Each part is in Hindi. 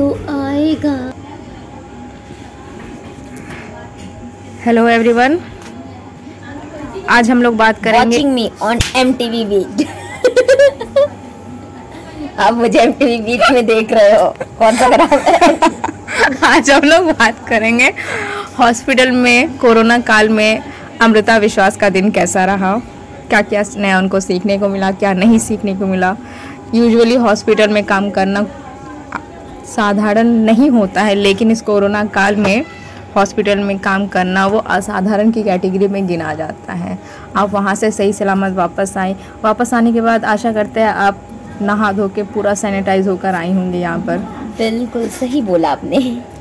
तो आएगा। हेलो एवरीवन आज हम लोग बात करेंगे watching me on M T V आप मुझे एम टी बीच में देख रहे हो। कौन सा ग्राम है? आज हम लोग बात करेंगे हॉस्पिटल में कोरोना काल में अमृता विश्वास का दिन कैसा रहा? क्या क्या नया उनको सीखने को मिला क्या नहीं सीखने को मिला? यूजुअली हॉस्पिटल में काम करना साधारण नहीं होता है लेकिन इस कोरोना काल में हॉस्पिटल में काम करना वो असाधारण की कैटेगरी में गिना जाता है। आप वहाँ से सही सलामत वापस आए। वापस आने के बाद आशा करते हैं आप नहा धो के पूरा सैनिटाइज होकर आई होंगे यहाँ पर। बिल्कुल सही बोला आपने।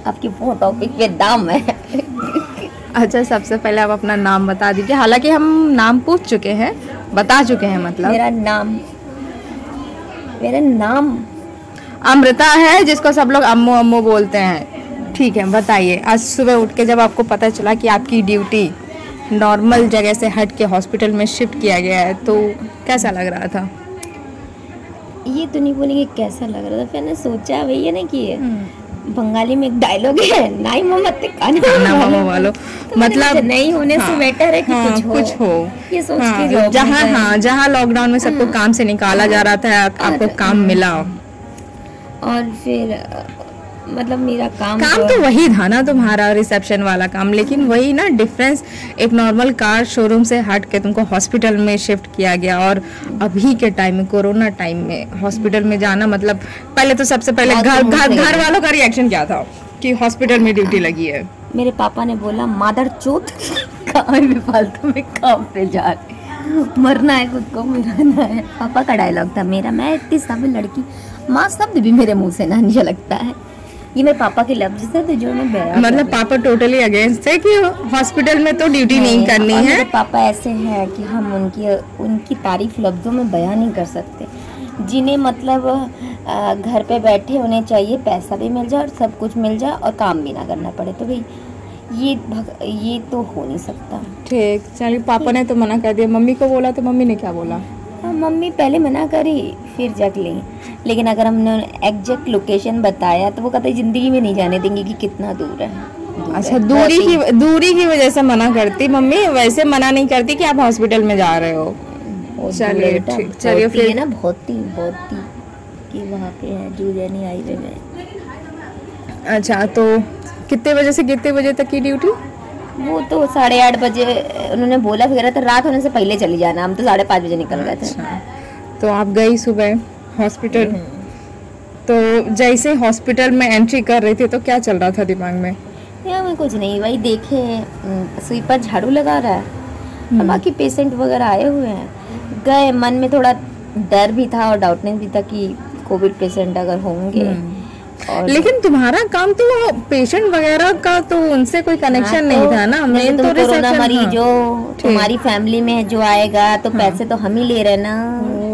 आपकी वो टॉपिक पे दाम है। अच्छा सबसे पहले आप अपना नाम बता दीजिए। हालाँकि हम नाम पूछ चुके हैं बता चुके हैं मतलब। मेरा नाम मेरा नाम अमृता है जिसको सब लोग अम्मू अम्मू बोलते हैं। ठीक है बताइए। आज सुबह उठ के जब आपको पता चला कि आपकी ड्यूटी नॉर्मल जगह से हट के हॉस्पिटल में शिफ्ट किया गया है तो कैसा लग रहा था? ये तो नहीं बोलेंगे कैसा लग रहा था फिर मैंने सोचा भैया ना कि बंगाली में एक डायलॉग है नाई मोहम्मद ना मामा वालो। मतलब नहीं होने हाँ, से हाँ, बेटर है कि हाँ, कुछ हो। कुछ हो। ये सोच हाँ, के जहाँ हाँ जहाँ लॉकडाउन में सबको काम से निकाला जा रहा था आपको काम मिला। और फिर मतलब मेरा काम काम तो वही था ना तुम्हारा रिसेप्शन वाला काम लेकिन वही ना डिफरेंस एक नॉर्मल कार शोरूम से हट के तुमको हॉस्पिटल में शिफ्ट किया गया और अभी के टाइम में कोरोना टाइम में हॉस्पिटल में जाना मतलब पहले तो सबसे पहले घर घर घर वालों का रिएक्शन क्या था कि हॉस्पिटल में ड्यूटी लगी है? मेरे पापा ने बोला मादर चोत फालतू में काम पे जा रहे मरना है खुद को मरना है। पापा का डायलॉग था मेरा मैं इतनी सब लड़की माँ शब्द भी मेरे मुँह से ना लगता है। ये मेरे पापा के लफ्ज थे तो जो मैं मतलब पापा टोटली अगेंस्ट है कि हॉस्पिटल में तो ड्यूटी नहीं करनी है? पापा ऐसे हैं कि हम उनकी उनकी तारीफ़ लफ्ज़ों में बयां नहीं कर सकते। जिन्हें मतलब घर पे बैठे उन्हें चाहिए पैसा भी मिल जाए और सब कुछ मिल जाए और काम भी ना करना पड़े। तो भाई ये भग, ये तो हो नहीं सकता। ठीक चलिए पापा ने तो मना कर दिया। मम्मी को बोला तो मम्मी ने क्या बोला? हाँ, मम्मी पहले मना करी फिर जग ली। लेकिन अगर हमने एग्जैक्ट लोकेशन बताया तो वो कहते ज़िंदगी में नहीं जाने देंगे कि कितना दूर है। दूर अच्छा है, दूरी की दूरी की वजह से मना करती मम्मी वैसे मना नहीं करती कि आप हॉस्पिटल में जा रहे हो। चलिए, चलिए फिर- ना बहुत ही बहुत ही कि वहाँ पे है जूलियनी हाईवे में अच्छा तो कितने बजे से कितने बजे तक की ड्यूटी वो तो साढ़े आठ बजे उन्होंने बोला फिर तो रात होने से पहले चली जाना। हम तो साढ़े पाँच बजे निकल गए थे। अच्छा तो आप गई सुबह? हॉस्पिटल। तो जैसे हॉस्पिटल में एंट्री कर रही थी तो क्या चल रहा था दिमाग में? यहाँ में कुछ नहीं वही देखे स्वीपर झाड़ू लगा रहा है। और बाकी पेशेंट वगैरह आए हुए हैं। गए मन में थोड़ा डर भी था और डाउटनेस भी था कि कोविड पेशेंट अगर होंगे। और लेकिन तुम्हारा काम तो पेशेंट वगैरह का तो उनसे कोई कनेक्शन हाँ, नहीं तो था ना। मेन तो मरीज़ हाँ। जो तुम्हारी फैमिली में जो आएगा तो पैसे तो हम ही ले रहे हैं ना। वो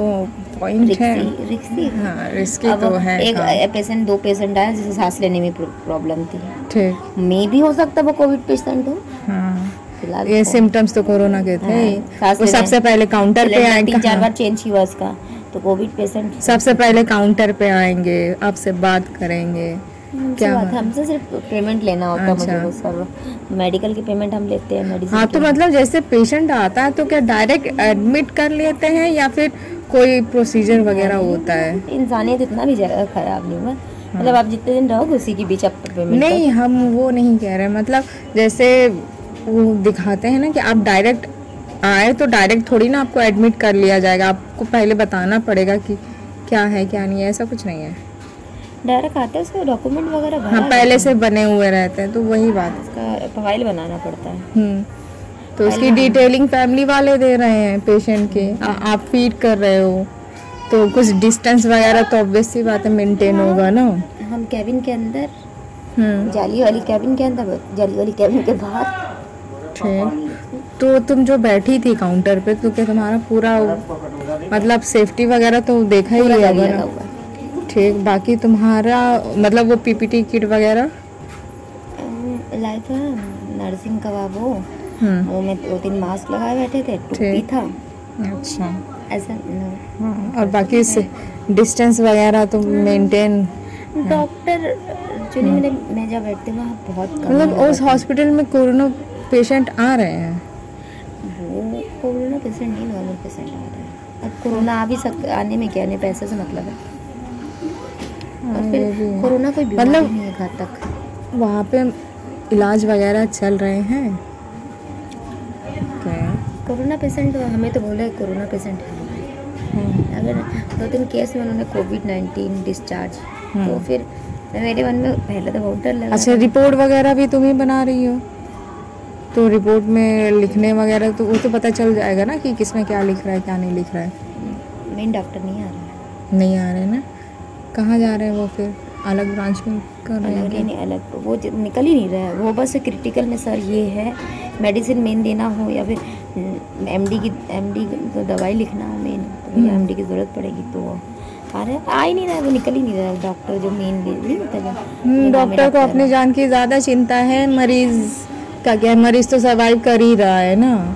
पॉइंट है। रिक्सी हाँ रिस्की अब तो है एक हाँ। पेशेंट दो पेशेंट आए जिसे सांस लेने में प्रॉब्लम थी। ठीक। मे भी हो सकता है वो कोविड पेशेंट हो। हाँ। ये तो- सिम्टम्स तो कोरोना के थे। हाँ, वो सबसे पहले काउंटर पे आए तीन चार बार चेंज हुआ उसका तो कोविड पेशेंट सबसे पहले काउंटर पे आएँगे आपसे बात करेंगे। क्या बात बात? है। हमसे सिर्फ़ पेमेंट लेना होता है मुझे अच्छा। मेडिकल की पेमेंट हम लेते हैं मेडिसिन हाँ तो मतलब जैसे पेशेंट आता है तो क्या डायरेक्ट एडमिट कर लेते हैं या फिर कोई प्रोसीजर वगैरह होता है? इंसानियत इतना भी जगह खराब नहीं हुआ। मतलब आप जितने दिन रहोगे उसी के बीच आप पेमेंट नहीं हम वो नहीं कह रहे मतलब जैसे वो दिखाते हैं ना कि आप डायरेक्ट आए तो डायरेक्ट थोड़ी ना आपको एडमिट कर लिया जाएगा। आपको पहले बताना पड़ेगा कि क्या है क्या नहीं है ऐसा कुछ नहीं है। डायरेक्ट आता है उसका डॉक्यूमेंट वगैरह भरा हाँ पहले से बने हुए रहते हैं तो वही बात। उसका फ़ाइल बनाना पड़ता है। हम्म तो उसकी डिटेलिंग फैमिली वाले दे रहे हैं पेशेंट के। आ, आप फ़ीड कर रहे हो तो कुछ डिस्टेंस वगैरह तो ऑब्वियस सी बात है। मेंटेन होगा ना। हम कैबिन के अंदर हम्म। जाली वाली कैबिन के अंदर जाली वाली कैबिन के बाहर। ठीक। तो तुम जो बैठी थी काउंटर पे तो क्या तुम्हारा पूरा मतलब सेफ्टी वगैरह तो देखा ही है। ठीक बाकी तुम्हारा मतलब वो पीपीटी किट वगैरह? लाए था नर्सिंग का वो वो हम्म। मुँह में दो तीन मास्क लगाए बैठे थे टोपी था। अच्छा। ऐसा हाँ और बाकी डिस्टेंस वगैरह तो मेंटेन डॉक्टर एक्चुअली मेरे मैं जब बैठती हूँ वहाँ बहुत मतलब उस हॉस्पिटल में कोरोना पेशेंट आ रहे हैं? हैं। वो कोरोना पेशेंट नहीं नॉर्मल पेशेंट आ रहे हैं। अब कोरोना आ भी सक आने में क्या नहीं पैसे से मतलब है। और हाँ, फिर है। कोरोना कोई मतलब- नहीं है घातक वहाँ पे इलाज वगैरह चल रहे हैं? क्या? कोरोना पेशेंट हमें तो बोला है कोरोना पेशेंट है। हम्म, अगर दो तीन केस में उन्होंने कोविड नाइन्टीन डिस्चार्ज तो हम्म। फिर मेरे मन में पहले तो बहुत डर लगा। अच्छा रिपोर्ट वगैरह भी तुम ही बना रही हो? तो रिपोर्ट में लिखने वगैरह तो वो तो पता चल जाएगा ना कि किसमें क्या लिख रहा है क्या नहीं लिख रहा है। मेन डॉक्टर नहीं आ रहा है। नहीं आ रहे ना? कहाँ जा रहे हैं वो फिर? अलग ब्रांच में कर रहे हैं नहीं अलग वो निकल ही नहीं रहा है। वो बस क्रिटिकल में सर ये है मेडिसिन मेन देना हो या फिर एमडी की एमडी तो दवाई लिखना हो मेन तो हम्म। एमडी की ज़रूरत पड़ेगी तो आ रहा है। आ ही नहीं रहा वो निकल ही नहीं रहा है। डॉक्टर जो मेन नहीं हम्म, जो डॉक्टर को अपने जान की ज़्यादा चिंता है मरीज़ का क्या? है, मरीज़ तो सर्वाइव कर ही रहा है ना।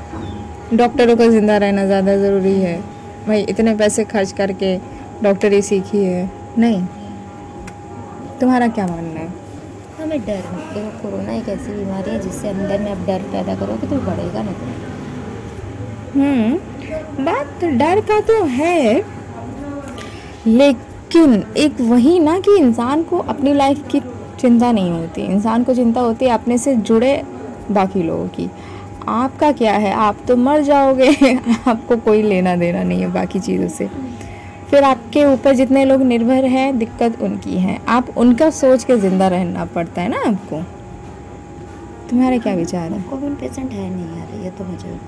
डॉक्टरों को ज़िंदा रहना ज़्यादा ज़रूरी है। भाई इतने पैसे खर्च करके डॉक्टरी सीखी है। नहीं। तुम्हारा क्या मानना है? हमें डर देखो कोरोना एक ऐसी बीमारी है जिससे अंदर में आप डर पैदा करोगे तो बढ़ेगा ना। तो हम्म बात डर का तो है लेकिन एक वही ना कि इंसान को अपनी लाइफ की चिंता नहीं होती। इंसान को चिंता होती है अपने से जुड़े बाकी लोगों की। आपका क्या है? आप तो मर जाओगे। आपको कोई लेना देना नहीं है बाकी चीज़ों से। फिर आपके ऊपर जितने लोग निर्भर हैं दिक्कत उनकी है। आप उनका सोच के ज़िंदा रहना पड़ता है ना आपको? तुम्हारा क्या विचार है? कोविड पेशेंट है नहीं यार ये तो मुझे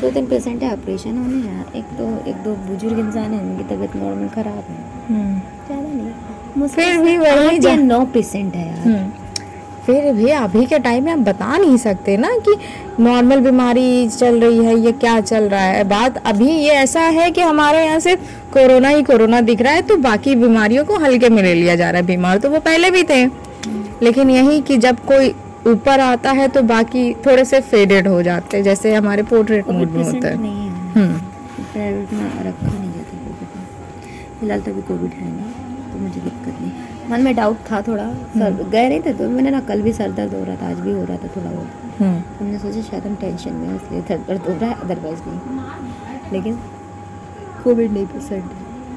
दो तीन पेशेंट है ऑपरेशन होने हैं एक तो एक दो बुज़ुर्ग इंसान है उनकी तबीयत नॉर्मल खराब है। हम्म। ज़्यादा नहीं। फिर भी वही नौ पेशेंट है यार। हम्म। फिर भी अभी के टाइम में आप बता नहीं सकते ना कि नॉर्मल बीमारी चल रही है ये क्या चल रहा है। बात अभी ये ऐसा है कि हमारे यहाँ से कोरोना ही कोरोना दिख रहा है तो बाकी बीमारियों को हल्के में ले लिया जा रहा है। बीमार तो वो पहले भी थे। लेकिन यही कि जब कोई ऊपर आता है तो बाकी थोड़े से फेडेड हो जाते हैं जैसे हमारे पोर्ट्रेट मूड में होता है। हम्म। प्राइवेट में रखा नहीं जाता फ़िलहाल तो अभी कोविड है नहीं तो मुझे दिक्कत नहीं। मन में डाउट था थोड़ा। सर गए नहीं थे तो मैंने ना कल भी सर दर्द हो रहा था आज भी हो रहा था थोड़ा बहुत। हम्म। हमने सोचा शायद हम टेंशन में इसलिए सर दर्द हो रहा है अदरवाइज़ नहीं। लेकिन कोविड नहीं पेशेंट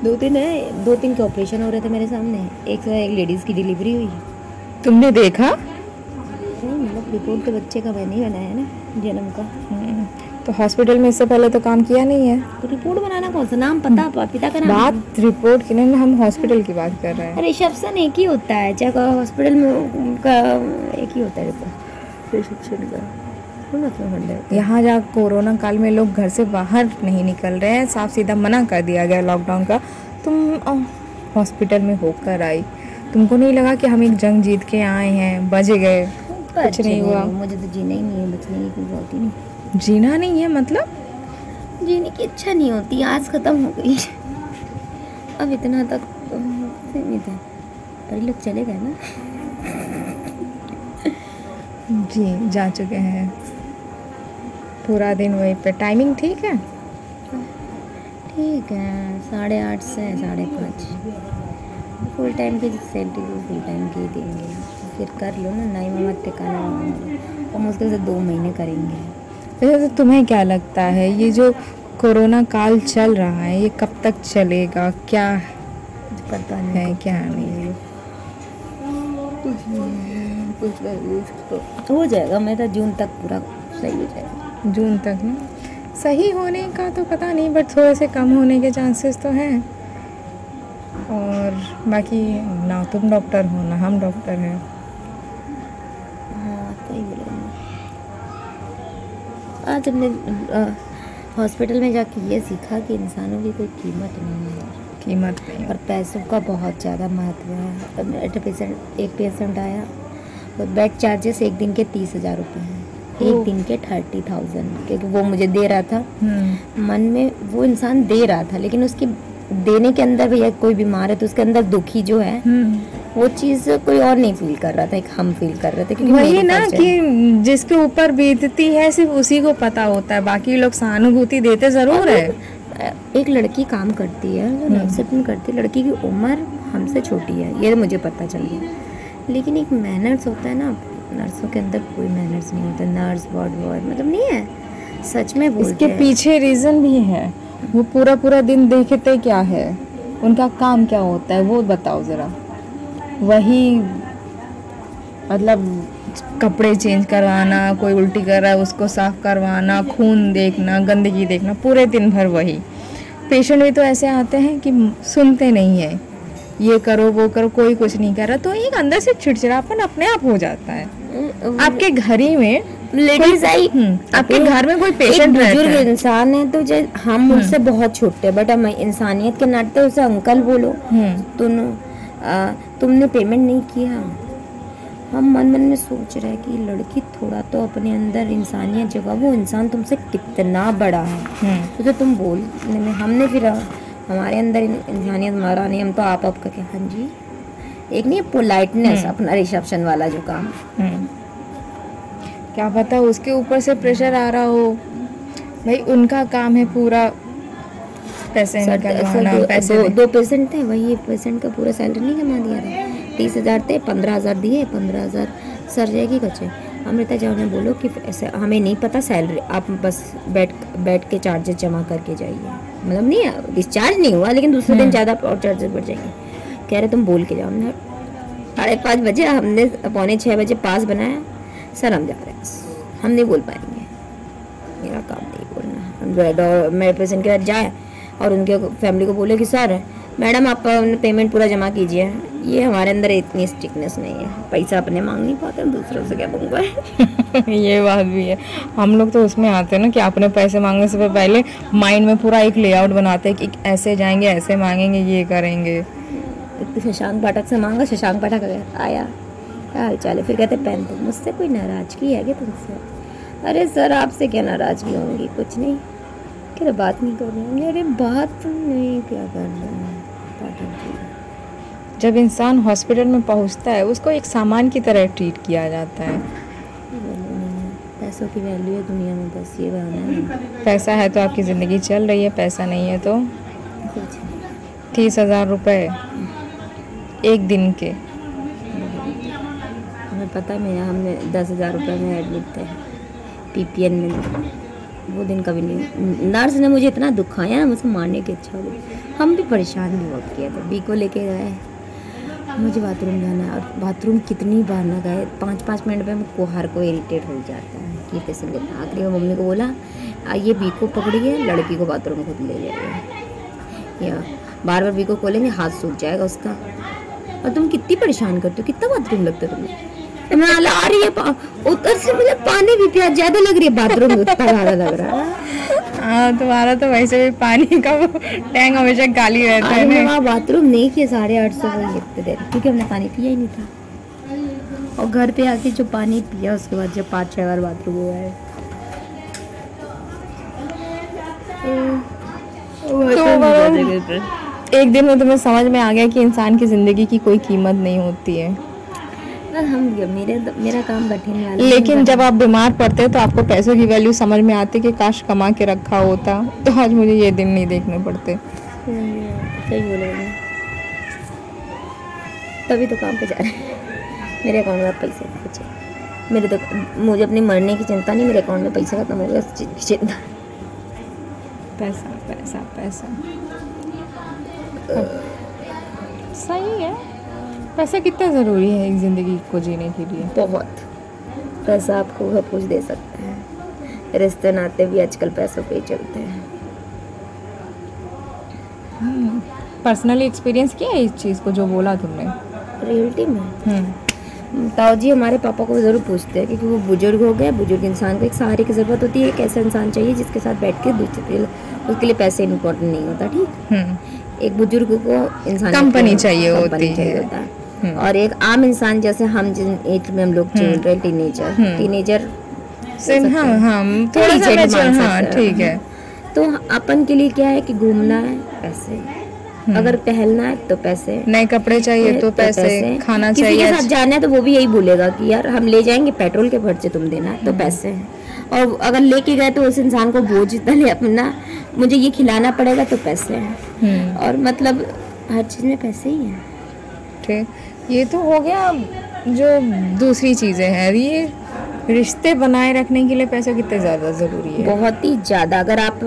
दो तीन है दो तीन के ऑपरेशन हो रहे थे मेरे सामने। एक से एक लेडीज़ की डिलीवरी हुई। तुमने देखा? मतलब रिपोर्ट तो बच्चे का मैंने ही बनाया है ना जन्म का। हम्म, तो हॉस्पिटल में इससे पहले तो काम किया नहीं है। तो रिपोर्ट बनाना कौन सा? नाम पता पिता का नाम? बात रिपोर्ट की नहीं हम हॉस्पिटल की बात कर रहे हैं। रिसेप्शन एक ही होता है चाहे हॉस्पिटल में का एक ही होता है रिसेप्शन का। यहाँ जहाँ कोरोना काल में लोग घर से बाहर नहीं निकल रहे हैं साफ़ सीधा मना कर दिया गया लॉकडाउन का। तुम हॉस्पिटल में होकर आई। तुमको नहीं लगा कि हम एक जंग जीत के आए हैं बच गए? कुछ नहीं हुआ। मुझे तो जीना ही नहीं है बचने की कोई बात ही नहीं। जीना नहीं है मतलब? जीने की इच्छा नहीं होती आज खत्म हो गई। अब इतना तक तो सीमित है पर लोग चले गए ना। जी जा चुके हैं। पूरा दिन वहीं पे। टाइमिंग ठीक है? ठीक है साढ़े आठ से साढ़े पाँच। फुल टाइम की सैलरी तो फुल टाइम की देंगे। फिर कर लो ना नाई मामा टिकाना और मुश्किल से दो महीने करेंगे। वैसे तो तुम्हें क्या लगता है ये जो कोरोना काल चल रहा है ये कब तक चलेगा? क्या पता नहीं। है क्या नहीं कुछ कुछ हो जाएगा मेरा जून तक पूरा सही हो जाएगा। जून तक ना? सही होने का तो पता नहीं बट थोड़े से कम होने के चांसेस तो हैं। और बाकी ना तुम डॉक्टर हो ना हम डॉक्टर हाँ। आज हमने हॉस्पिटल में जाके ये सीखा कि इंसानों की कोई कीमत नहीं है कीमत नहीं और पैसों का बहुत ज़्यादा महत्व है। मेरे पेशेंट एक पेशेंट आया तो बेड चार्जेस एक दिन के तीस हज़ार रुपये हैं। एक दिन के थर्टी थाउज़ेंड क्योंकि वो मुझे दे रहा था। हम्म। मन में वो इंसान दे रहा था लेकिन उसकी देने के अंदर भैया कोई बीमार है तो उसके अंदर दुखी जो है हम्म। वो चीज़ कोई और नहीं फील कर रहा था एक हम फील कर रहे थे क्योंकि वही ना कि जिसके ऊपर बीतती है सिर्फ़ उसी को पता होता है बाकी लोग सहानुभूति देते ज़रूर है। एक लड़की काम करती है जो नर्सिंग करती है लड़की की उम्र हमसे छोटी है ये मुझे पता चल गया। लेकिन एक मैनर्स होता है ना नर्सों के अंदर कोई मैनर्स नहीं होता नर्स वार्ड बॉय मतलब नहीं है सच में बोलते इसके पीछे रीजन भी है वो पूरा पूरा दिन देखते क्या है उनका काम क्या होता है वो बताओ जरा। वही मतलब कपड़े चेंज करवाना कोई उल्टी कर रहा है उसको साफ़ करवाना खून देखना गंदगी देखना पूरे दिन भर वही। पेशेंट भी तो ऐसे आते हैं कि सुनते नहीं है। ये करो वो करो कोई कुछ नहीं कर रहा तो एक अंदर से चिड़चिड़ापन अपने आप हो जाता है। आपके घर ही में लेडीज़ आई हम्म, आपके घर में कोई पेशेंट बुज़ुर्ग हम्म। इंसान है तो हम मुझसे बहुत छोटे बट हम इंसानियत के नाते उसे अंकल बोलो हम्म। आ, तुमने पेमेंट नहीं किया। हम मन मन में सोच रहे हैं कि लड़की थोड़ा तो अपने अंदर इंसानियत जगह वो इंसान तुमसे कितना बड़ा है। हम्म। तो, तो तुम बोलने में हमने फिर हमारे अंदर इंसानियत मारा नहीं हम तो आप आप करके हाँ जी। एक नहीं पोलाइटनेस अपना रिसेप्शन वाला जो काम। हम्म। क्या पता उसके ऊपर से प्रेशर आ रहा हो। भाई उनका काम है पूरा निकलवाना दो, पैसे दो, दो पेशेंट थे वही पेशेंट का पूरा सैलरी नहीं जमा दिया था। तीस हज़ार थे पंद्रह हज़ार दिए पंद्रह हज़ार। सर जाएगी कच्चे अमृता जाओ ने बोलो कि हमें नहीं पता सैलरी आप बस बैठ बैठ के चार्जेस जमा करके जाइए। मतलब नहीं डिस्चार्ज नहीं हुआ लेकिन दूसरे दिन ज़्यादा और चार्जेस बढ़ जाएँगे। कह रहे तुम बोल के जाओ। हमने साढ़े पाँच बजे हमने पौने छः बजे पास बनाया। सर हम जा रहे हैं। हम नहीं बोल पाएँगे। मेरा काम नहीं बोलना। मेरे पेशेंट के साथ जाए। और उनके फैमिली को बोले कि सर मैडम आप पेमेंट पूरा जमा कीजिए। ये हमारे अंदर इतनी स्ट्रिक्टनेस नहीं है। पैसा अपने मांग नहीं पाते हम दूसरों से क्या मांगवाए ये बात भी है। हम लोग तो उसमें आते हैं ना कि अपने पैसे मांगने से पहले माइंड में पूरा एक लेआउट बनाते हैं कि ऐसे जाएँगे ऐसे मांगेंगे ये करेंगे। शशांक पाठक से मांगा शशांक पाठक आया क्या हाल चाल है? फिर कहते पहन तुम मुझसे कोई नाराज़गी है क्या तुमसे? अरे सर आपसे क्या नाराज़गी होंगी? कुछ नहीं। रहे बात नहीं कर रहे हैं अरे बात तो नहीं क्या कर रहे हैं? पाठक जी। जब इंसान हॉस्पिटल में पहुँचता है उसको एक सामान की तरह ट्रीट किया जाता है। पैसों की वैल्यू है दुनिया में बस ये है। पैसा है तो आपकी ज़िंदगी चल रही है पैसा नहीं है तो तीस हज़ार रुपये एक दिन के। हमें पता है मेरा हमने दस हज़ार रुपये में एडमिट थे पीपीएन में। वो दिन कभी नहीं नर्स ने मुझे इतना दुखाया ना मुझसे मारने की इच्छा हो गई हम भी परेशान भी बहुत किया था बी को लेके गए मुझे बाथरूम जाना और बाथरूम कितनी बार ना गए। पाँच पाँच मिनट में मुझको हर को इरीटेट हो जाता है। कि पेशेंट लेना आखिरी में मम्मी को बोला "आ, ये बी को पकड़िए लड़की को बाथरूम खुद ले जाइए या बार बार बी को खोलेंगे हाथ सूख जाएगा उसका। और तुम कितनी परेशान करते हो कितना बाथरूम लगता है तुम्हें? तो मैं आ रही है उधर से मुझे पानी भी प्यास ज़्यादा लग रही है बाथरूम में उतना ज़्यादा लग रहा है। हाँ तुम्हारा तो वैसे भी पानी का वो टैंक हमेशा खाली रहता है। ना वहाँ बाथरूम नहीं किया साढ़े आठ सौ वही इतने देर क्योंकि हमने पानी पिया ही नहीं था। और घर पे आके जो पानी पिया उसके बाद जब पाँच छह बार बाथरूम हुआ है तो एक दिन में तुम्हें समझ में आ गया कि इंसान की ज़िंदगी की कोई कीमत नहीं होती है। हम मेरे मेरा काम कठिन वाला लेकिन जब आप बीमार पड़ते हो तो आपको पैसों की वैल्यू समझ में आती कि काश कमा के रखा होता तो आज मुझे ये दिन नहीं देखने पड़ते। सही बोले तभी तो काम पे जा रहे हैं। मेरे अकाउंट में पैसे है। मेरे तो मुझे अपनी मरने की चिंता नहीं मेरे अकाउंट में पैसा खत्म हो गया चिंता। पैसा पैसा पैसा। सही है। पैसा कितना ज़रूरी है एक ज़िंदगी को जीने के लिए? बहुत। पैसा आपको सब कुछ दे सकता है। रिश्ते नाते भी आजकल पैसों पे ही चलते हैं। पर्सनली एक्सपीरियंस किया है इस चीज़ को जो बोला तुमने? रियलिटी में? हम्म। ताऊ जी हमारे पापा को ज़रूर पूछते हैं क्योंकि वो बुज़ुर्ग हो गए। बुज़ुर्ग इंसान को एक सहारे की ज़रूरत होती है। एक ऐसा इंसान चाहिए जिसके साथ बैठ के दूसरे उसके लिए पैसे इम्पोर्टेंट नहीं होता ठीक? हम्म। एक बुज़ुर्ग को इंसान कंपनी चाहिए होती है। हम्म। और एक आम इंसान जैसे हम जिन एज में हम लोग चल रहे हैं टीनेजर हम्म। टीनेजर सेम हाँ हाँ थोड़ा सा Aged हाँ ठीक है। तो अपन के लिए क्या है कि घूमना है पैसे। अगर टहलना है तो पैसे। नए कपड़े चाहिए तो पैसे खाना किसी चाहिए के साथ जाना है तो वो भी यही बोलेगा कि यार हम ले जाएँगे पेट्रोल के खर्चे तुम देना तो हम्म। पैसे हैं। और अगर लेके गए तो उस इंसान को बोझ इतना ले अपना मुझे ये खिलाना पड़ेगा तो पैसे हैं। हम्म। और मतलब हर चीज़ में पैसे ही हैं। ठीक। ये तो हो गया जो दूसरी चीज़ें हैं। ये रिश्ते बनाए रखने के लिए पैसे कितने ज़्यादा ज़रूरी है? बहुत ही ज़्यादा। अगर आप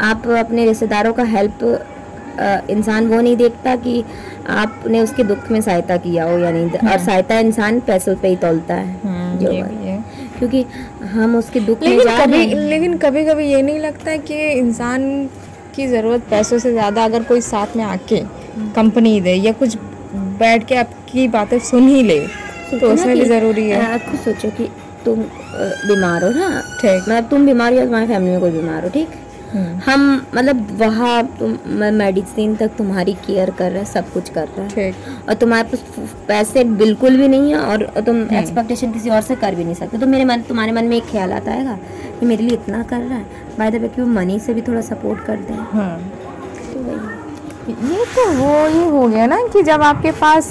आप अपने रिश्तेदारों का हेल्प इंसान वो नहीं देखता कि आपने उसके दुख में सहायता किया हो या नहीं। और सहायता इंसान पैसों पे ही तोलता है। हम्म, जो है। क्योंकि हम उसके दुख में लेकिन जा कभी हैं। लेकिन कभी कभी ये नहीं लगता है कि इंसान की ज़रूरत पैसों से ज़्यादा अगर कोई साथ में आके कंपनी दे या कुछ बैठ के आपकी बातें सुन ही ले। तो उसमें भी ज़रूरी है। आप खुद सोचो कि तुम बीमार हो ना? ठीक। मतलब तुम बीमार हो या तुम्हारी फैमिली में कोई बीमार हो ठीक? हम्म, हम मतलब वहाँ तुम मेडिसिन तक तुम्हारी केयर कर रहे हैं सब कुछ कर रहे। हैं और तुम्हारे पास पैसे बिल्कुल भी नहीं है और तुम। एक्सपेक्टेशन किसी और से कर भी नहीं सकते। तो मेरे मन तुम्हारे मन में एक ख्याल आता है कि मेरे लिए इतना कर रहा है। बाय द वे कि वो मनी से भी थोड़ा सपोर्ट कर दें ये तो वो ही हो गया ना कि जब आपके पास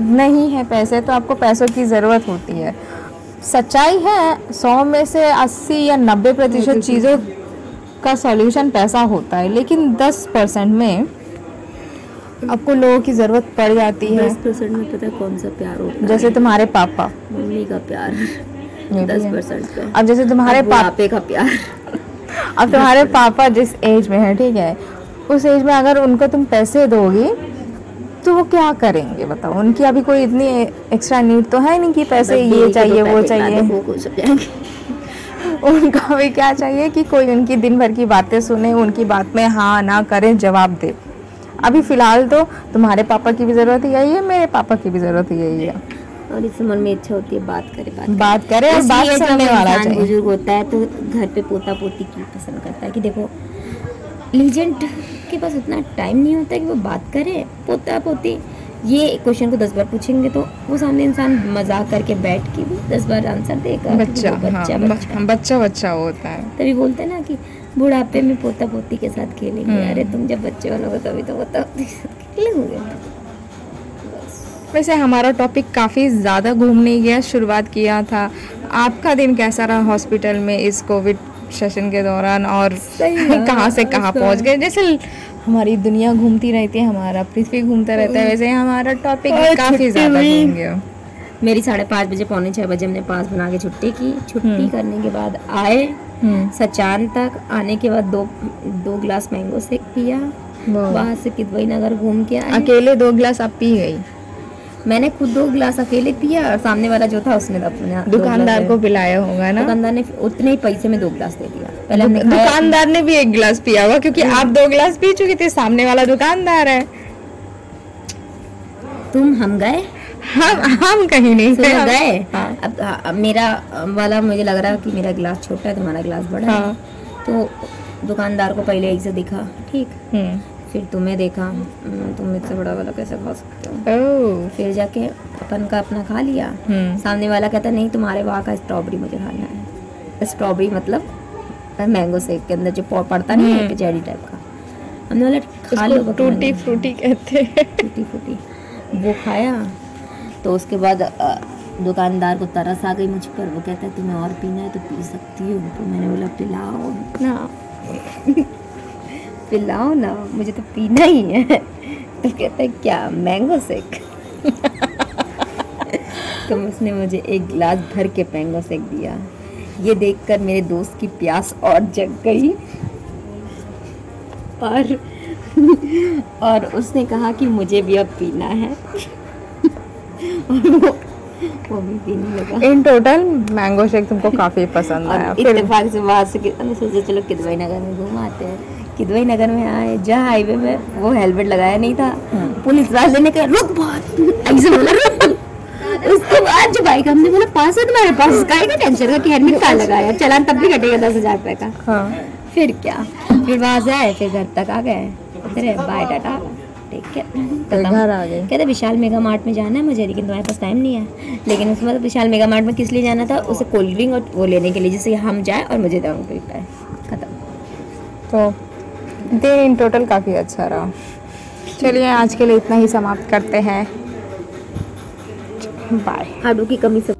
नहीं है पैसे तो आपको पैसों की ज़रूरत होती है। सच्चाई है सौ में से अस्सी या नब्बे प्रतिशत चीज़ों का सॉल्यूशन पैसा होता है लेकिन दस परसेंट में आपको लोगों की ज़रूरत पड़ जाती है। दस परसेंट में पता है कौन सा प्यार होता जैसे तुम्हारे पापा। मम्मी का प्यार। दस है। परसेंट अब जैसे तुम्हारे पापे का प्यार। अब तुम्हारे पापा जिस एज में है ठीक है उस एज में अगर उनको तुम पैसे दोगी तो वो क्या करेंगे बताओ? उनकी अभी कोई इतनी एक्स्ट्रा नीड तो है नहीं कि पैसे ये दो चाहिए वो चाहिए। उनका भी क्या चाहिए कि कोई उनकी दिन भर की बातें सुने उनकी बात में हाँ ना करे जवाब दे। अभी फ़िलहाल तो तुम्हारे पापा की भी ज़रूरत यही है मेरे पापा की भी ज़रूरत यही है। और इस मन में इच्छा होती है बात करे बात करे। बात करे और बात सुनने वाला चाहिए। बुज़ुर्ग होता है तो घर पे पोता पोती की पसंद करता है कि देखो लीजेंड के पास उतना टाइम नहीं होता कि वो बात करे पोता पोती। ये क्वेश्चन को दस बार पूछेंगे तो वो सामने इंसान मज़ाक करके बैठ के भी दस बार आंसर देगा कि बच्चा हाँ बच्चा। बच्चा बच्चा बच्चा होता है। तभी बोलते हैं ना कि बुढ़ापे में पोता पोती के साथ खेलेंगे। हम्म। अरे तुम जब बच्चे बनोगे तभी तो पोता पोती के साथ खेलेंगे। वैसे हमारा टॉपिक काफ़ी ज़्यादा घूमने गया शुरुआत किया था। आपका दिन कैसा रहा हॉस्पिटल में इस कोविड सेशन के दौरान और कहाँ से कहाँ पहुँच गए। जैसे हमारी दुनिया घूमती रहती है हमारा पृथ्वी घूमता रहता है वैसे हमारा टॉपिक काफ़ी ज़्यादा घूम गया। मेरी साढ़े पाँच बजे पौने छः बजे हमने पास बना के छुट्टी की। छुट्टी हम्म। करने के बाद आए हम्म, सचान तक। आने के बाद दो दो ग्लास मैंगो शेक पिया। वहाँ। से किदवई नगर घूम के आए। अकेले दो गिलास आप पी गई? मैंने खुद दो गिलास अकेले पिया और सामने वाला जो था उसने अपने दुकानदार को पिलाया होगा ना? दुकानदार ने उतने ही पैसे में दो गिलास दे दिया। पहले हमने दुकानदार ने भी एक गिलास पिया होगा क्योंकि आप दो गिलास पी चुकी थी सामने वाला दुकानदार है। तुम हम गए? हम हम कहीं नहीं सुनो गए। हाँ। अब अब मेरा वाला मुझे लग रहा है कि मेरा गिलास छोटा है तुम्हारा गिलास बड़ा है। हाँ। तो दुकानदार को पहले एक से दिखा ठीक? हम्म। फिर तुम्हें देखा हम्म, तुम मुझसे बड़ा वाला कैसे खा सकते हो? फिर जाके अपन का अपना खा लिया। हम्म। सामने वाला कहता नहीं तुम्हारे वहाँ का स्ट्रॉबेरी मुझे खाना है। स्ट्रॉबेरी मतलब मैंगो शेक के अंदर जो पड़ता नहीं है हम्म। जेडी टाइप का। हमने बोला खा लो टूटी फ्रूटी कहते हैं। टूटी फूटी वो खाया तो उसके बाद दुकानदार को तरस आ गई मुझ पर। वो कहता है तुम्हें और पीना है तो पी सकती हो। तो मैंने बोला पिलाओ। ना। पिलाओ ना मुझे तो पीना ही है। तो कहता है क्या मैंगो शेक तो उसने मुझे एक गिलास भर के मैंगो शेक दिया। ये देखकर मेरे दोस्त की प्यास और जग गई। और और उसने कहा कि मुझे भी अब पीना है। और वो वो भी पीने लगा। इन टोटल मैंगो शेक तुमको काफ़ी पसंद आया। फिर इत्तेफाक से वहाँ से कि- हमने सोचा चलो किदवई नगर में घूम आते हैं। किदवई नगर में आए जहाँ हाईवे में वो हेलमेट लगाया नहीं था। पुलिस वाले ने कहा रुक बहुत ऐसे बोला रुक उसके बाद जो बाइक हमने बोला पास है तुम्हारे पास? काहे का टेंशन का कि हेलमेट कहाँ लगाया? चलान तब भी कटेगा दस हज़ार रुपए का। हाँ। फिर क्या? फिर वहाँ से आए फिर घर तक आ गए। अरे बाय टाटा ठीक है। गए। कहते विशाल मेगा मार्ट में जाना है मुझे लेकिन तुम्हारे पास टाइम नहीं है। लेकिन उसमें तो विशाल मेगा मार्ट में किस लिए जाना था? उसे कोल्ड ड्रिंक और वो लेने के लिए जिससे हम जाए और मुझे दाम खत्म। तो दिन इन टोटल काफ़ी अच्छा रहा। चलिए, आज के लिए इतना ही समाप्त करते हैं। बाय। आलू की कमी से